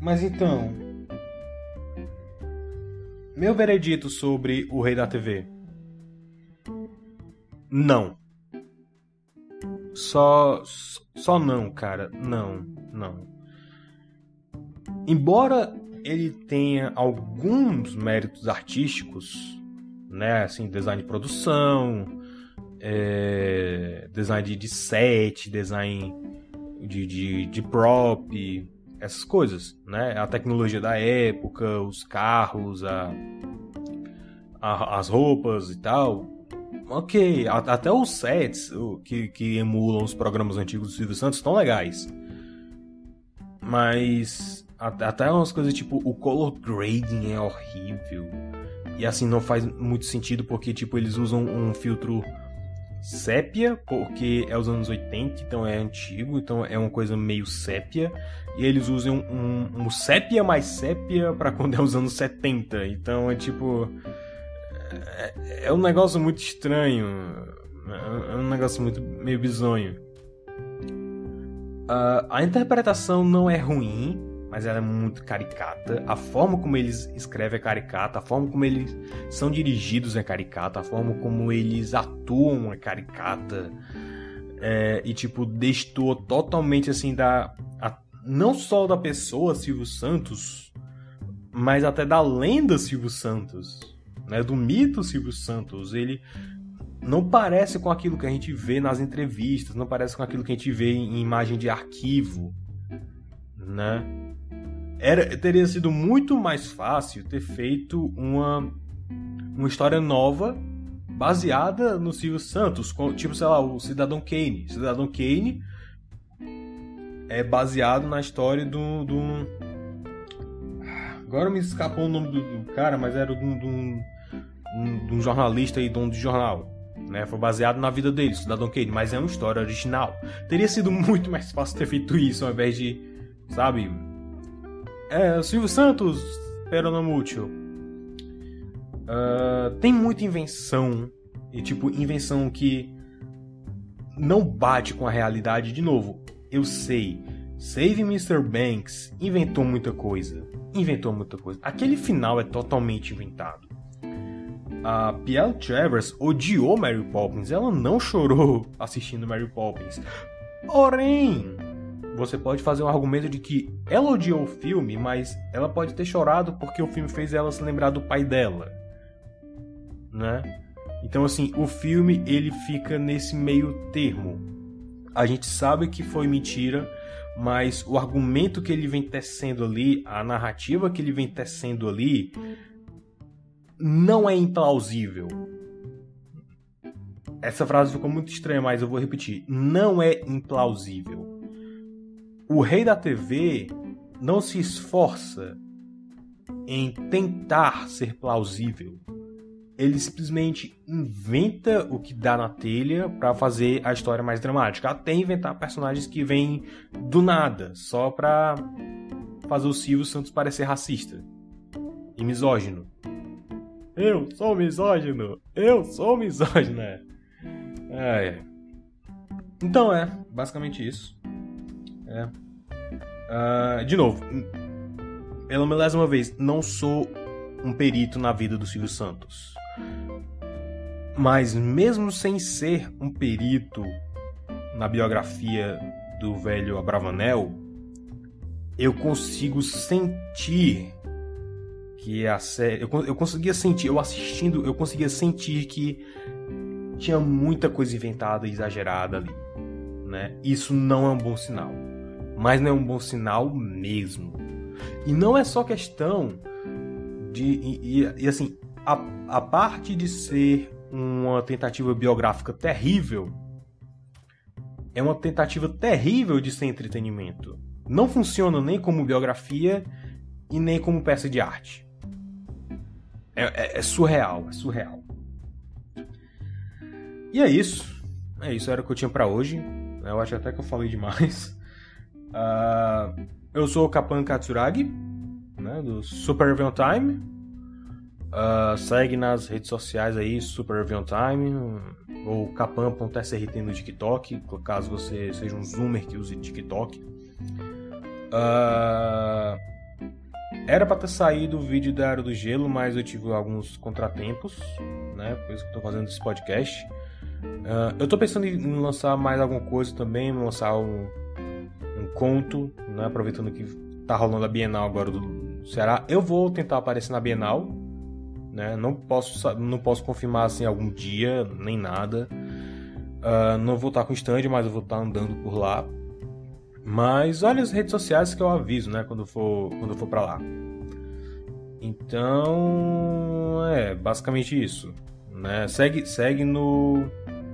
Mas então, meu veredito sobre o Rei da TV. Não. Só só não, cara. Não, não. Embora ele tenha alguns méritos artísticos, né? Assim, design de produção, é, design de set, design de, de, de prop, essas coisas, né? A tecnologia da época, os carros, a, a as roupas e tal. Ok, até os sets que, que emulam os programas antigos do Silvio Santos estão legais. Mas até umas coisas tipo o color grading é horrível. E assim não faz muito sentido porque tipo eles usam um filtro sépia, porque é os anos 80, então é antigo, então é uma coisa meio sépia. E eles usam um, um sépia mais sépia para quando é os anos 70. Então é tipo. É, é um negócio muito estranho. É um negócio muito meio bizonho. Uh, a interpretação não é ruim, mas ela é muito caricata. A forma como eles escrevem é caricata, a forma como eles são dirigidos é caricata, a forma como eles atuam é caricata. É, e tipo, destoa totalmente assim da. A, não só da pessoa Silvio Santos, mas até da lenda Silvio Santos. Né, do mito Silvio Santos. Ele não parece com aquilo que a gente vê nas entrevistas, não parece com aquilo que a gente vê em imagem de arquivo, né? Era, teria sido muito mais fácil ter feito uma, uma história nova baseada no Silvio Santos, tipo, sei lá, o Cidadão Kane. Cidadão Kane é baseado na história do. do... Agora me escapou o nome do, do cara, mas era de um, um, jornalista e dono de jornal. Né? Foi baseado na vida dele, Cidadão Kane, mas é uma história original. Teria sido muito mais fácil ter feito isso ao invés de, sabe, é, Silvio Santos, Peronomútil. Uh, tem muita invenção. E tipo, invenção que não bate com a realidade de novo. Eu sei. Save Mr. Banks inventou muita coisa. Inventou muita coisa. Aquele final é totalmente inventado. A Piel Travers odiou Mary Poppins. Ela não chorou assistindo Mary Poppins. Porém, você pode fazer um argumento de que ela odiou o filme, mas ela pode ter chorado porque o filme fez ela se lembrar do pai dela, né? Então assim, o filme ele fica nesse meio termo. A gente sabe que foi mentira, mas o argumento que ele vem tecendo ali, a narrativa que ele vem tecendo ali, não é implausível. Essa frase ficou muito estranha, mas eu vou repetir. Não é implausível o rei da TV não se esforça em tentar ser plausível. Ele simplesmente inventa o que dá na telha para fazer a história mais dramática, até inventar personagens que vêm do nada, só pra fazer o Silvio Santos parecer racista e misógino. Eu sou misógino! Eu sou misógino! É. é. Então é, basicamente isso. Uh, de novo, pela milésima vez, não sou um perito na vida do Silvio Santos. Mas mesmo sem ser um perito na biografia do velho Abravanel, eu consigo sentir que a série. Eu, eu conseguia sentir, eu assistindo, eu conseguia sentir que tinha muita coisa inventada e exagerada ali. Né? Isso não é um bom sinal mas não é um bom sinal mesmo. E não é só questão de. E, e, e assim, a, a parte de ser uma tentativa biográfica terrível, é uma tentativa terrível de ser entretenimento. Não funciona nem como biografia e nem como peça de arte. É, é, é surreal, é surreal. E é isso. É isso, era o que eu tinha para hoje. Eu acho até que eu falei demais. Uh, eu sou o Kapan Katsuragi, né, do Super Review Time. Uh, segue nas redes sociais aí, Super Review Time, ou kapan.srt no TikTok, caso você seja um zoomer que use TikTok. Uh, era para ter saído o vídeo da Era do Gelo, mas eu tive alguns contratempos, né? Por isso que eu tô fazendo esse podcast. Uh, eu tô pensando em lançar mais alguma coisa também, lançar um conto, né? Aproveitando que tá rolando a Bienal agora do Ceará. Eu vou tentar aparecer na Bienal, né? Não posso, não posso confirmar assim algum dia, nem nada. Uh, não vou estar com stand, mas eu vou estar andando por lá. Mas olha as redes sociais que eu aviso, né? Quando for, quando for para lá. Então, é basicamente isso. Né? Segue, segue no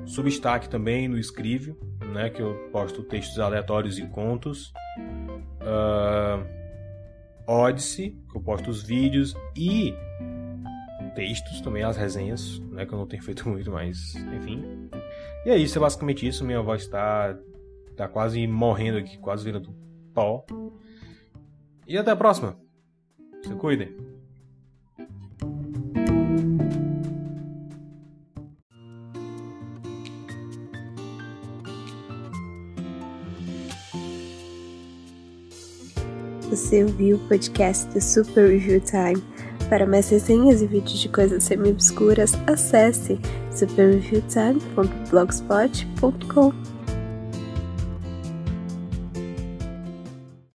Substack também, no Escrive, né? Que eu posto textos aleatórios e contos. Uh, Odyssey, que eu posto os vídeos e textos também, as resenhas, né? Que eu não tenho feito muito, mas enfim. E é isso, é basicamente isso. Minha voz está Tá quase morrendo aqui, quase virando pó. E até a próxima. Se cuidem. Você ouviu o podcast do Super Review Time. Para mais resenhas e vídeos de coisas semi-obscuras, acesse superreviewtime.blogspot.com.